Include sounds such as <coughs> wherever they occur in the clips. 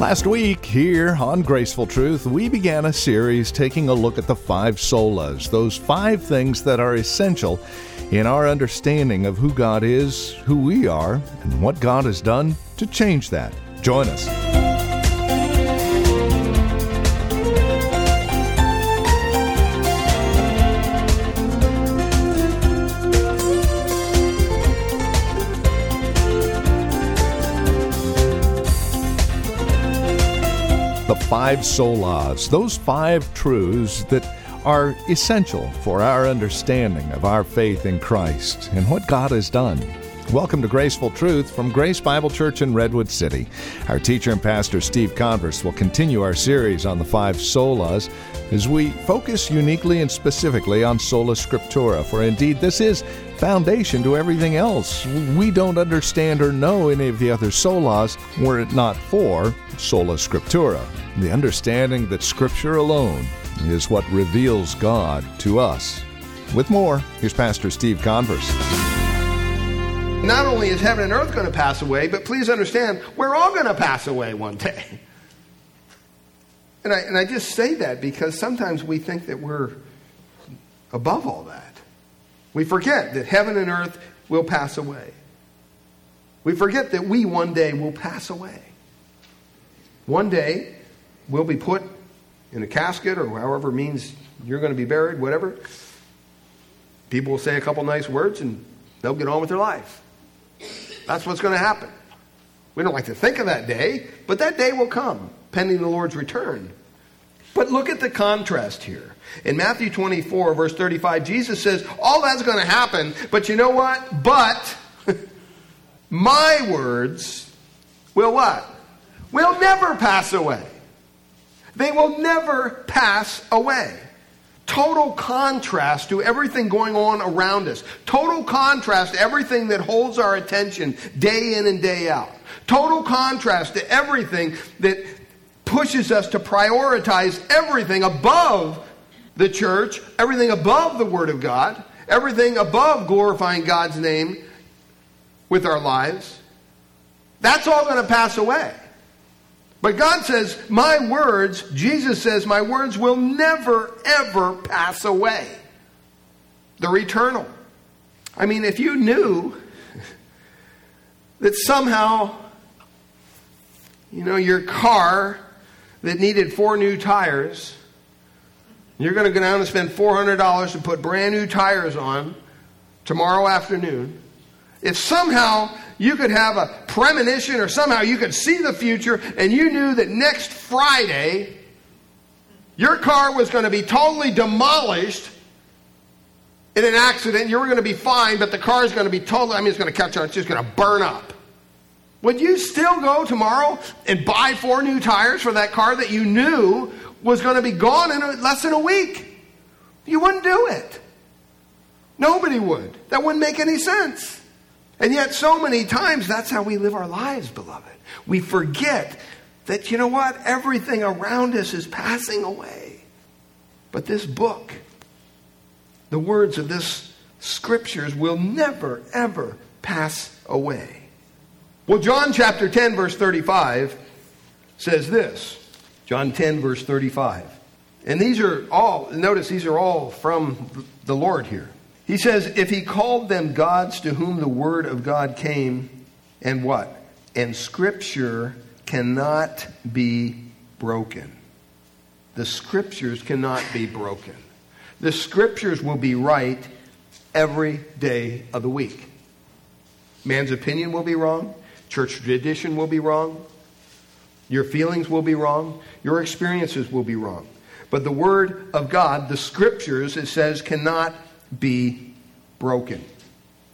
Last week, here on Graceful Truth, we began a series taking a look at the five solas, those five things that are essential in our understanding of who God is, who we are, and what God has done to change that. Join us. Five solas, those five truths that are essential for our understanding of our faith in Christ and what God has done. Welcome to Graceful Truth from Grace Bible Church in Redwood City. Our teacher and pastor Steve Converse will continue our series on the five solas as we focus uniquely and specifically on sola scriptura, for indeed this is foundation to everything else. We don't understand or know any of the other solas were it not for sola scriptura, the understanding that scripture alone is what reveals God to us. With more, here's Pastor Steve Converse. Not only is heaven and earth going to pass away, but please understand, we're all going to pass away one day. And I, and I just say that because sometimes we think that we're above all that. We forget that heaven and earth will pass away. We forget that we one day will pass away. One day, we'll be put in a casket or however means you're going to be buried, whatever. People will say a couple nice words and they'll get on with their life. That's what's going to happen. We don't like to think of that day, but that day will come, pending the Lord's return. But look at the contrast here. In Matthew 24, verse 35, Jesus says, All that's going to happen, but you know what? But <laughs> my words will what? Will never pass away. They will never pass away. Total contrast to everything going on around us. Total contrast to everything that holds our attention day in and day out. Total contrast to everything that pushes us to prioritize everything above the church, everything above the Word of God, everything above glorifying God's name with our lives. That's all going to pass away. But God says, My words, Jesus says, My words will never, ever pass away. They're eternal. I mean, if you knew that somehow, you know, your car that needed four new tires, you're going to go down and spend $400 to put brand new tires on tomorrow afternoon. If somehow you could have a premonition or somehow you could see the future and you knew that next Friday your car was going to be totally demolished in an accident, you were going to be fine, but the car is going to be totally, I mean, it's going to catch on, it's just going to burn up. Would you still go tomorrow and buy four new tires for that car that you knew was going to be gone in less than a week? You wouldn't do it. Nobody would. That wouldn't make any sense. And yet, so many times, that's how we live our lives, beloved. We forget that, you know what? Everything around us is passing away. But this book, the words of this scriptures will never, ever pass away. Well, John chapter 10, verse 35 says this John 10, verse 35. And these are all, notice these are all from the Lord here. He says, if he called them gods to whom the word of God came, and what? And scripture cannot be broken. The scriptures cannot be broken. The scriptures will be right every day of the week. Man's opinion will be wrong. Church tradition will be wrong. Your feelings will be wrong. Your experiences will be wrong. But the Word of God, the Scriptures, it says, cannot be broken.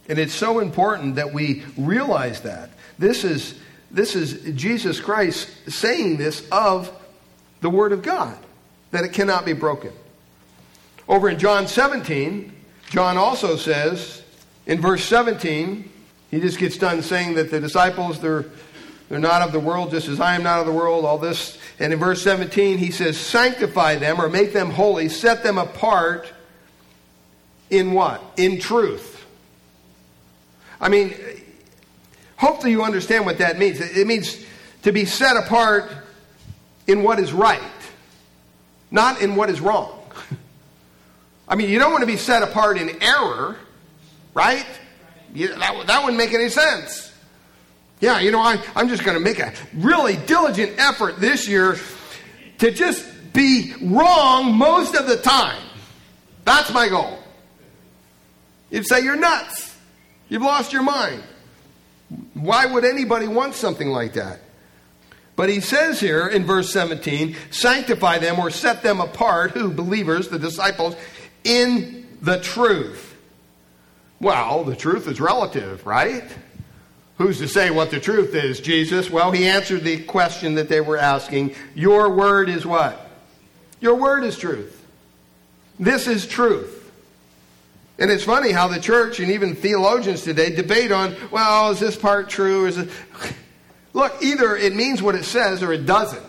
And it's so important that we realize that. This is, this is Jesus Christ saying this of the Word of God, that it cannot be broken. Over in John 17, John also says in verse 17, he just gets done saying that the disciples, they're, they're not of the world, just as I am not of the world, all this. And in verse 17, he says, Sanctify them or make them holy, set them apart in what? In truth. I mean, hopefully you understand what that means. It means to be set apart in what is right, not in what is wrong. <laughs> I mean, you don't want to be set apart in error, right? You, that, that wouldn't make any sense. Yeah, you know, I, I'm just going to make a really diligent effort this year to just be wrong most of the time. That's my goal. You'd say, You're nuts. You've lost your mind. Why would anybody want something like that? But he says here in verse 17, sanctify them or set them apart, who? Believers, the disciples, in the truth. Well, the truth is relative, right? Who's to say what the truth is, Jesus? Well, he answered the question that they were asking. Your word is what? Your word is truth. This is truth. And it's funny how the church and even theologians today debate on, well, is this part true? Is it Look, either it means what it says or it doesn't.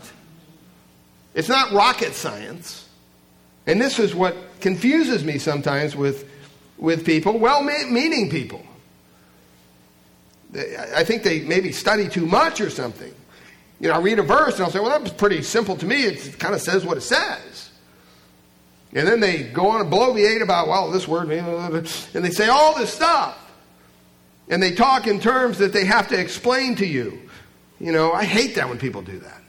It's not rocket science. And this is what confuses me sometimes with, with people, well meaning people. I think they maybe study too much or something. You know, I read a verse and I'll say, well, that was pretty simple to me. It kind of says what it says. And then they go on and bloviate about, well, this word, and they say all this stuff. And they talk in terms that they have to explain to you. You know, I hate that when people do that.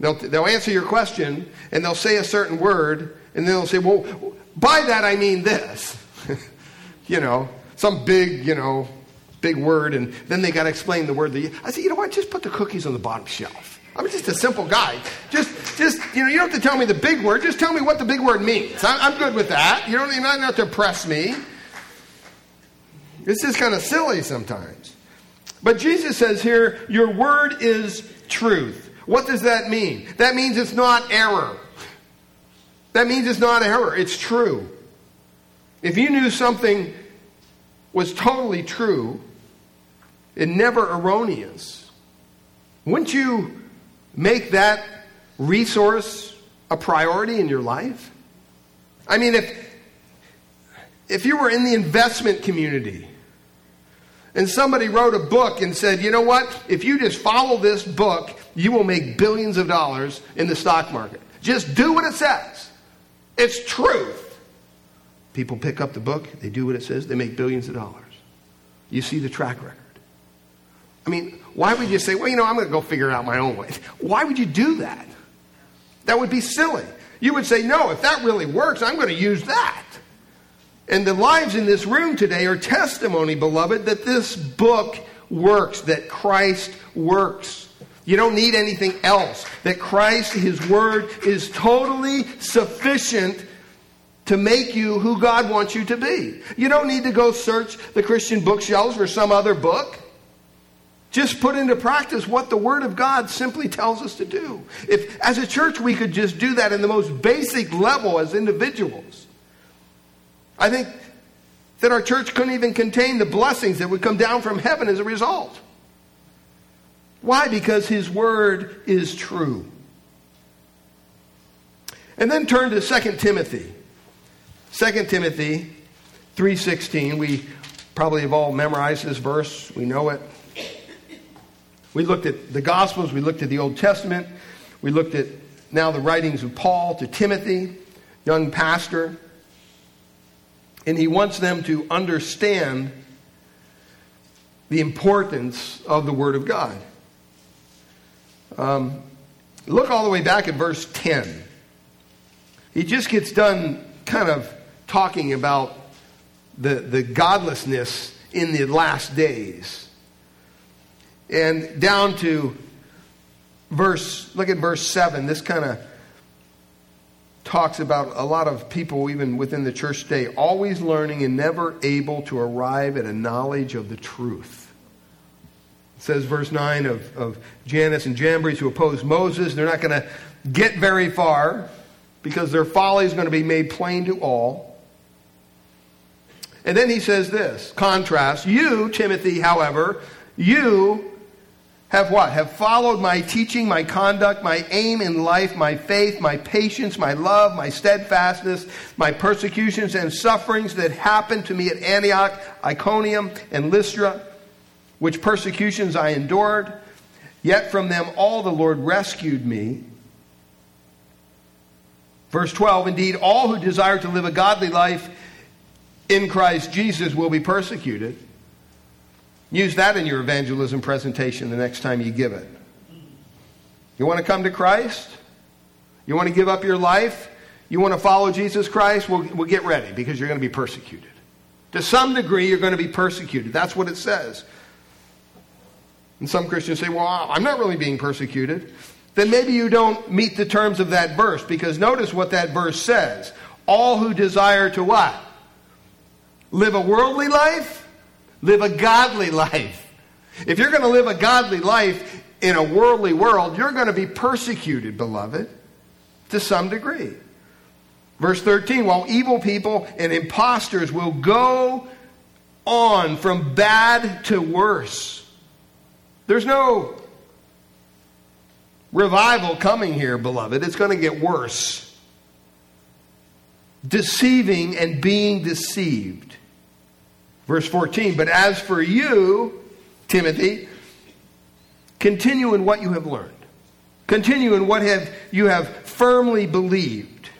They'll, they'll answer your question and they'll say a certain word and then they'll say, well, by that I mean this. <laughs> you know, some big, you know, big word and then they got to explain the word. That you, I say, you know what, just put the cookies on the bottom shelf. I'm just a simple guy. Just, just, you know, you don't have to tell me the big word. Just tell me what the big word means. I'm, I'm good with that. You don't, you don't have to impress me. It's just kind of silly sometimes. But Jesus says here, Your word is truth. What does that mean? That means it's not error. That means it's not error, it's true. If you knew something was totally true and never erroneous, wouldn't you make that resource a priority in your life? I mean, if, if you were in the investment community, and somebody wrote a book and said, you know what? If you just follow this book, you will make billions of dollars in the stock market. Just do what it says. It's truth. People pick up the book, they do what it says, they make billions of dollars. You see the track record. I mean, why would you say, well, you know, I'm going to go figure out my own way? Why would you do that? That would be silly. You would say, no, if that really works, I'm going to use that. And the lives in this room today are testimony, beloved, that this book works, that Christ works. You don't need anything else. That Christ, His Word, is totally sufficient to make you who God wants you to be. You don't need to go search the Christian bookshelves for some other book. Just put into practice what the Word of God simply tells us to do. If, as a church, we could just do that in the most basic level as individuals, I think that our church couldn't even contain the blessings that would come down from heaven as a result. Why? Because his word is true. And then turn to 2 Timothy. 2 Timothy 3:16. We probably have all memorized this verse. We know it. We looked at the Gospels, we looked at the Old Testament, we looked at now the writings of Paul to Timothy, young pastor. And he wants them to understand the importance of the Word of God. Um, look all the way back at verse 10. He just gets done kind of talking about the, the godlessness in the last days. And down to verse, look at verse 7. This kind of talks about a lot of people, even within the church today, always learning and never able to arrive at a knowledge of the truth. It says, verse 9 of, of Jannes and Jambres who oppose Moses, they're not going to get very far because their folly is going to be made plain to all. And then he says this contrast, you, Timothy, however, you have what? Have followed my teaching, my conduct, my aim in life, my faith, my patience, my love, my steadfastness, my persecutions and sufferings that happened to me at Antioch, Iconium, and Lystra, which persecutions I endured. Yet from them all the Lord rescued me. Verse 12 Indeed, all who desire to live a godly life in Christ Jesus will be persecuted. Use that in your evangelism presentation the next time you give it. You want to come to Christ? You want to give up your life? You want to follow Jesus Christ? Well, we'll get ready because you're going to be persecuted. To some degree, you're going to be persecuted. That's what it says. And some Christians say, well, I'm not really being persecuted. Then maybe you don't meet the terms of that verse because notice what that verse says. All who desire to what? Live a worldly life? Live a godly life. If you're going to live a godly life in a worldly world, you're going to be persecuted, beloved, to some degree. Verse 13, while evil people and impostors will go on from bad to worse. There's no revival coming here, beloved. It's going to get worse. Deceiving and being deceived. Verse 14, but as for you, Timothy, continue in what you have learned. Continue in what have you have firmly believed,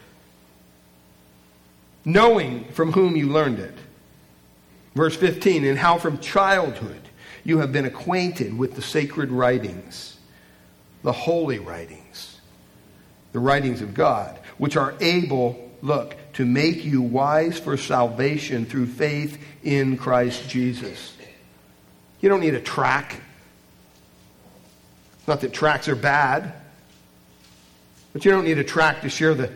knowing from whom you learned it. Verse 15, and how from childhood you have been acquainted with the sacred writings, the holy writings, the writings of God, which are able, look, to make you wise for salvation through faith in Christ Jesus. You don't need a track. Not that tracks are bad, but you don't need a track to share the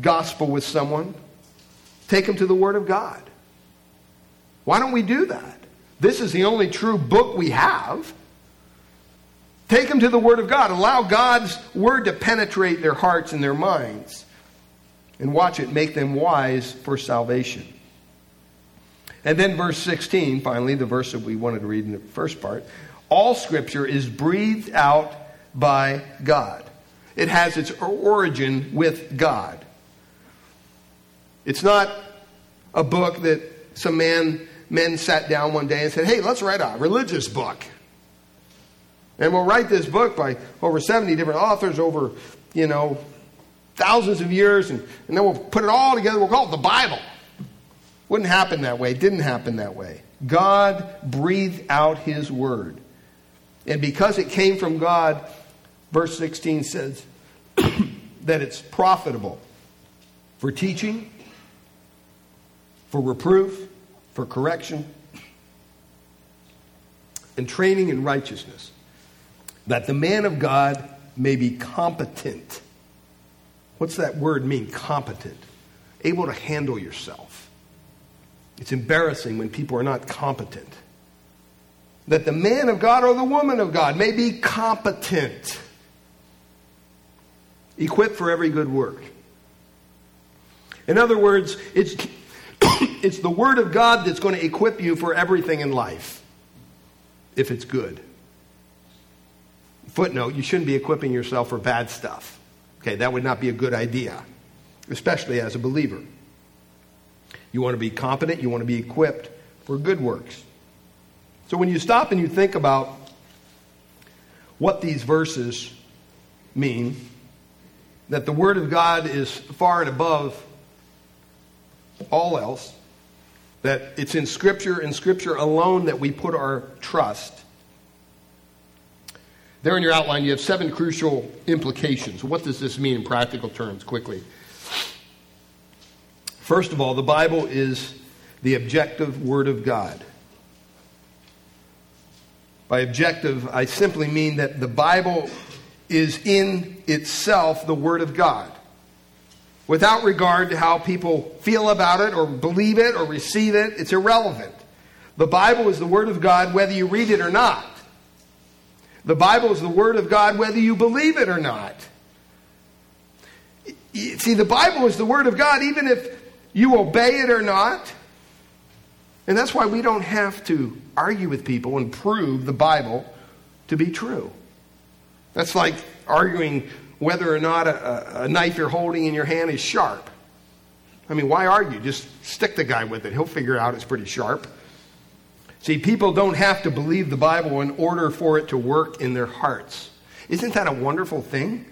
gospel with someone. Take them to the Word of God. Why don't we do that? This is the only true book we have. Take them to the Word of God. Allow God's Word to penetrate their hearts and their minds. And watch it make them wise for salvation. And then, verse 16, finally, the verse that we wanted to read in the first part all Scripture is breathed out by God, it has its origin with God. It's not a book that some man men sat down one day and said, hey, let's write a religious book. And we'll write this book by over 70 different authors over, you know, thousands of years, and, and then we'll put it all together. We'll call it the Bible. Wouldn't happen that way. It didn't happen that way. God breathed out his word. And because it came from God, verse 16 says <coughs> that it's profitable for teaching, for reproof, for correction and training in righteousness, that the man of God may be competent. What's that word mean, competent? Able to handle yourself. It's embarrassing when people are not competent. That the man of God or the woman of God may be competent, equipped for every good work. In other words, it's <coughs> it's the Word of God that's going to equip you for everything in life, if it's good. Footnote, you shouldn't be equipping yourself for bad stuff. Okay, that would not be a good idea, especially as a believer. You want to be competent, you want to be equipped for good works. So when you stop and you think about what these verses mean, that the Word of God is far and above all else, that it's in Scripture and Scripture alone that we put our trust. There in your outline, you have seven crucial implications. What does this mean in practical terms, quickly? First of all, the Bible is the objective Word of God. By objective, I simply mean that the Bible is in itself the Word of God without regard to how people feel about it or believe it or receive it. It's irrelevant. The Bible is the Word of God whether you read it or not. The Bible is the Word of God whether you believe it or not. See, the Bible is the Word of God even if you obey it or not. And that's why we don't have to argue with people and prove the Bible to be true. That's like arguing whether or not a, a, knife you're holding in your hand is sharp. I mean, why argue? Just stick the guy with it. He'll figure out it's pretty sharp. See, people don't have to believe the Bible in order for it to work in their hearts. Isn't that a wonderful thing?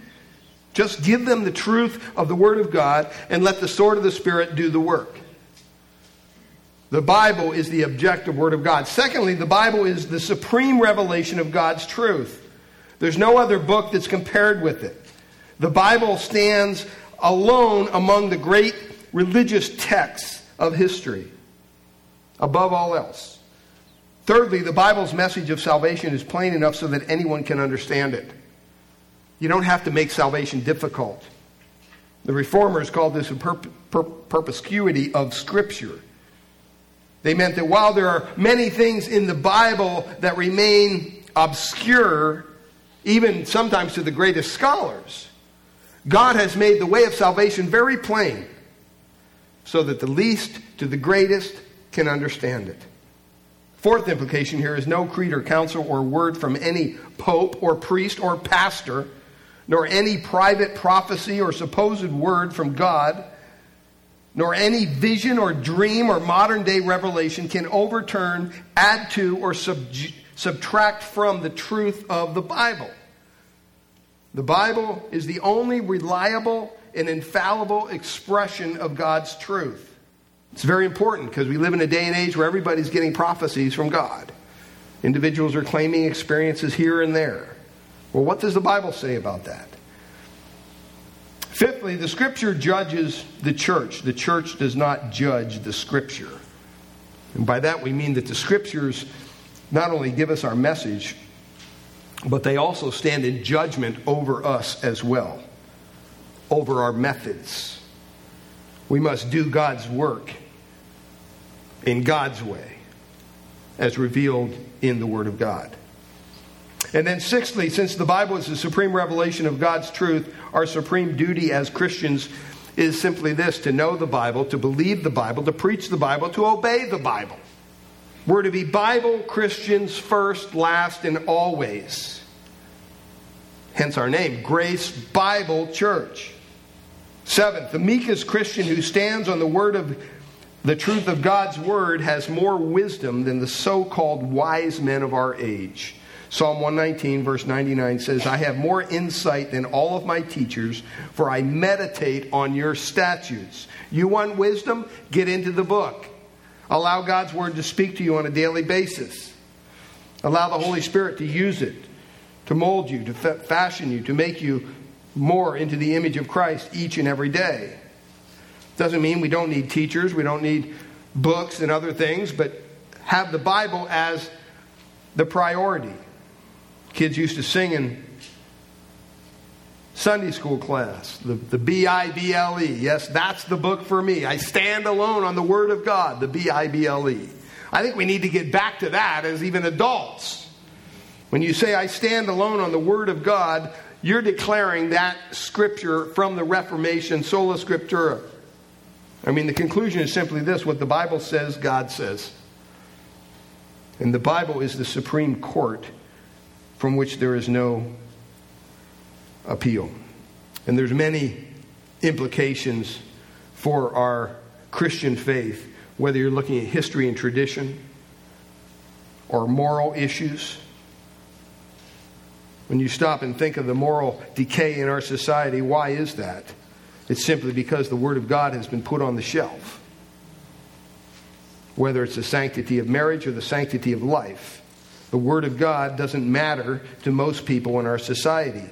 Just give them the truth of the Word of God and let the sword of the Spirit do the work. The Bible is the objective Word of God. Secondly, the Bible is the supreme revelation of God's truth. There's no other book that's compared with it. The Bible stands alone among the great religious texts of history, above all else. Thirdly, the Bible's message of salvation is plain enough so that anyone can understand it. You don't have to make salvation difficult. The reformers called this a perp- per- perspicuity of Scripture. They meant that while there are many things in the Bible that remain obscure, even sometimes to the greatest scholars, God has made the way of salvation very plain so that the least to the greatest can understand it. Fourth implication here is no creed or council or word from any pope or priest or pastor, nor any private prophecy or supposed word from God, nor any vision or dream or modern day revelation can overturn, add to, or sub- subtract from the truth of the Bible. The Bible is the only reliable and infallible expression of God's truth. It's very important because we live in a day and age where everybody's getting prophecies from God. Individuals are claiming experiences here and there. Well, what does the Bible say about that? Fifthly, the Scripture judges the church. The church does not judge the Scripture. And by that we mean that the Scriptures not only give us our message, but they also stand in judgment over us as well, over our methods. We must do God's work in God's way, as revealed in the Word of God. And then, sixthly, since the Bible is the supreme revelation of God's truth, our supreme duty as Christians is simply this to know the Bible, to believe the Bible, to preach the Bible, to obey the Bible. We're to be Bible Christians first, last, and always. Hence our name, Grace Bible Church. Seventh, the meekest Christian who stands on the word of the truth of God's word has more wisdom than the so called wise men of our age. Psalm 119, verse 99 says, I have more insight than all of my teachers, for I meditate on your statutes. You want wisdom? Get into the book. Allow God's word to speak to you on a daily basis. Allow the Holy Spirit to use it, to mold you, to fashion you, to make you more into the image of Christ each and every day. Doesn't mean we don't need teachers, we don't need books and other things, but have the Bible as the priority. Kids used to sing in Sunday school class, the, the B I B L E. Yes, that's the book for me. I stand alone on the Word of God, the B I B L E. I think we need to get back to that as even adults. When you say, I stand alone on the Word of God, you're declaring that scripture from the Reformation, sola scriptura. I mean, the conclusion is simply this what the Bible says, God says. And the Bible is the supreme court from which there is no appeal. And there's many implications for our Christian faith, whether you're looking at history and tradition or moral issues. When you stop and think of the moral decay in our society, why is that? It's simply because the Word of God has been put on the shelf. Whether it's the sanctity of marriage or the sanctity of life, the Word of God doesn't matter to most people in our society.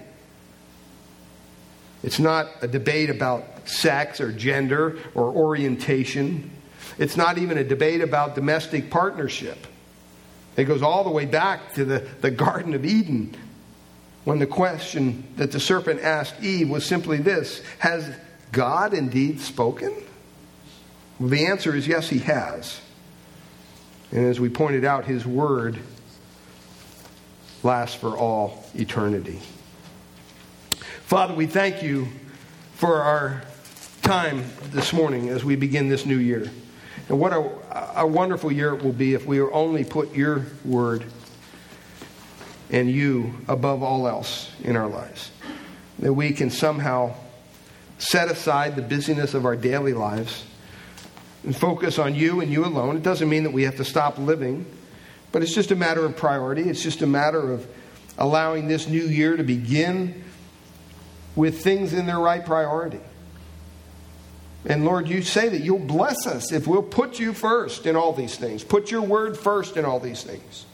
It's not a debate about sex or gender or orientation. It's not even a debate about domestic partnership. It goes all the way back to the, the Garden of Eden when the question that the serpent asked Eve was simply this Has God indeed spoken? Well, the answer is yes, he has. And as we pointed out, his word lasts for all eternity. Father, we thank you for our time this morning as we begin this new year. And what a, a wonderful year it will be if we only put your word and you above all else in our lives. That we can somehow set aside the busyness of our daily lives and focus on you and you alone. It doesn't mean that we have to stop living But it's just a matter of priority. It's just a matter of allowing this new year to begin with things in their right priority. And Lord, you say that you'll bless us if we'll put you first in all these things, put your word first in all these things.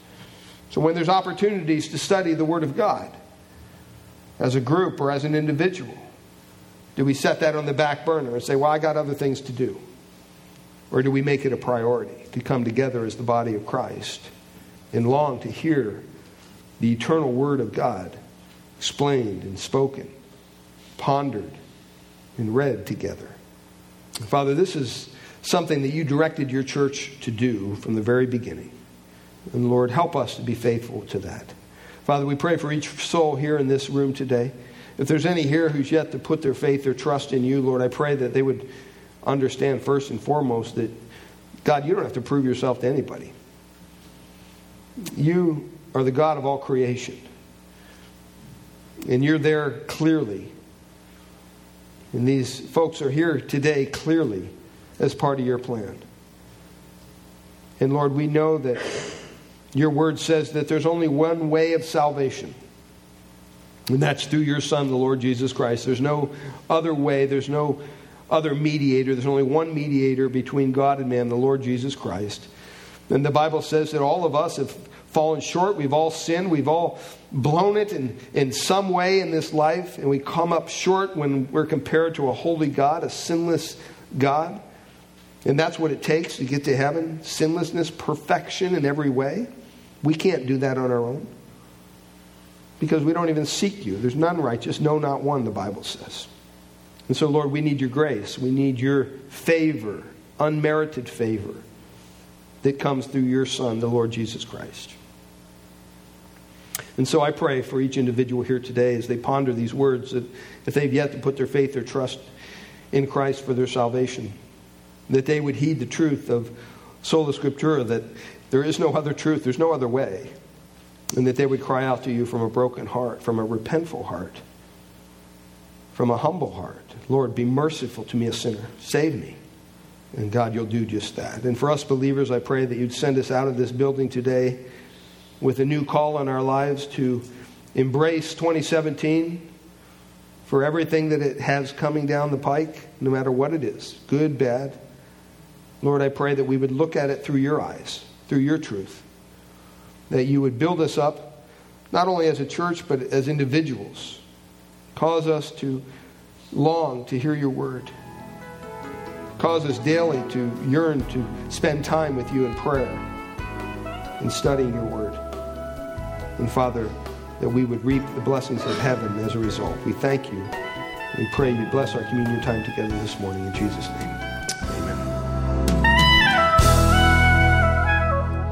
So when there's opportunities to study the Word of God as a group or as an individual, do we set that on the back burner and say, well, I got other things to do? Or do we make it a priority to come together as the body of Christ and long to hear the eternal Word of God explained and spoken, pondered and read together? Father, this is something that you directed your church to do from the very beginning. And Lord, help us to be faithful to that. Father, we pray for each soul here in this room today. If there's any here who's yet to put their faith or trust in you, Lord, I pray that they would understand first and foremost that, God, you don't have to prove yourself to anybody. You are the God of all creation. And you're there clearly. And these folks are here today clearly as part of your plan. And Lord, we know that your word says that there's only one way of salvation. And that's through your Son, the Lord Jesus Christ. There's no other way, there's no other mediator. There's only one mediator between God and man, the Lord Jesus Christ. And the Bible says that all of us have fallen short. We've all sinned. We've all blown it in, in some way in this life. And we come up short when we're compared to a holy God, a sinless God. And that's what it takes to get to heaven sinlessness, perfection in every way. We can't do that on our own because we don't even seek you. There's none righteous, no, not one, the Bible says. And so, Lord, we need your grace. We need your favor, unmerited favor that comes through your Son, the Lord Jesus Christ. And so I pray for each individual here today as they ponder these words that if they've yet to put their faith or trust in Christ for their salvation, that they would heed the truth of sola scriptura, that there is no other truth, there's no other way. And that they would cry out to you from a broken heart, from a repentful heart, from a humble heart. Lord, be merciful to me, a sinner. Save me. And God, you'll do just that. And for us believers, I pray that you'd send us out of this building today with a new call on our lives to embrace 2017 for everything that it has coming down the pike, no matter what it is good, bad. Lord, I pray that we would look at it through your eyes through your truth. That you would build us up, not only as a church, but as individuals. Cause us to long to hear your word. Cause us daily to yearn to spend time with you in prayer and studying your word. And Father, that we would reap the blessings of heaven as a result. We thank you. We pray you bless our communion time together this morning in Jesus' name.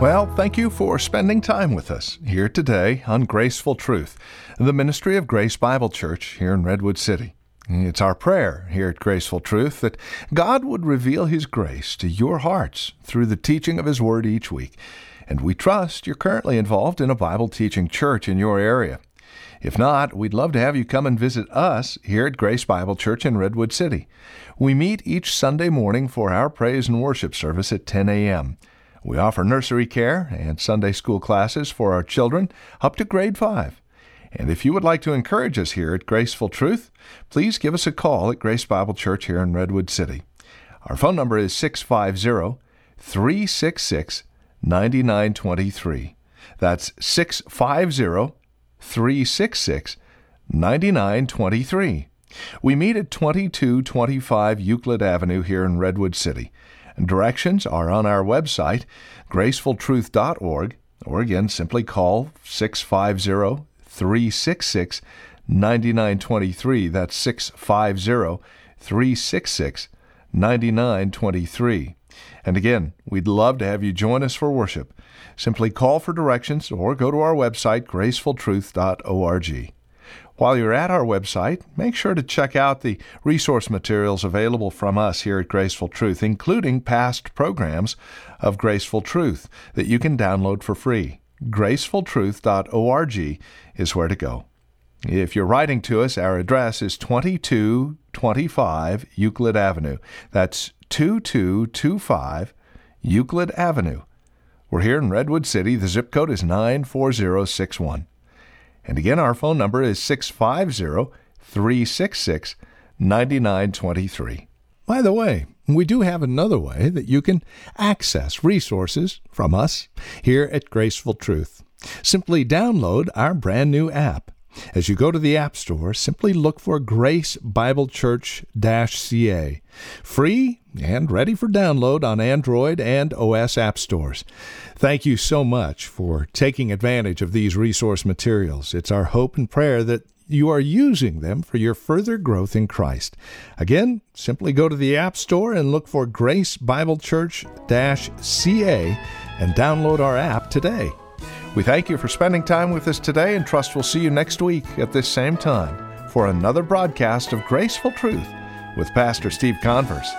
Well, thank you for spending time with us here today on Graceful Truth, the ministry of Grace Bible Church here in Redwood City. It's our prayer here at Graceful Truth that God would reveal His grace to your hearts through the teaching of His Word each week. And we trust you're currently involved in a Bible teaching church in your area. If not, we'd love to have you come and visit us here at Grace Bible Church in Redwood City. We meet each Sunday morning for our praise and worship service at 10 a.m. We offer nursery care and Sunday school classes for our children up to grade 5. And if you would like to encourage us here at Graceful Truth, please give us a call at Grace Bible Church here in Redwood City. Our phone number is 650 366 9923. That's 650 366 9923. We meet at 2225 Euclid Avenue here in Redwood City. Directions are on our website, gracefultruth.org, or again, simply call 650 366 9923. That's 650 366 9923. And again, we'd love to have you join us for worship. Simply call for directions or go to our website, gracefultruth.org. While you're at our website, make sure to check out the resource materials available from us here at Graceful Truth, including past programs of Graceful Truth that you can download for free. gracefultruth.org is where to go. If you're writing to us, our address is 2225 Euclid Avenue. That's 2225 Euclid Avenue. We're here in Redwood City. The zip code is 94061. And again, our phone number is 650 366 9923. By the way, we do have another way that you can access resources from us here at Graceful Truth. Simply download our brand new app. As you go to the App Store, simply look for Grace Bible Church CA. Free and ready for download on Android and iOS app stores. Thank you so much for taking advantage of these resource materials. It's our hope and prayer that you are using them for your further growth in Christ. Again, simply go to the App Store and look for Grace Bible Church CA and download our app today. We thank you for spending time with us today and trust we'll see you next week at this same time for another broadcast of Graceful Truth with Pastor Steve Converse.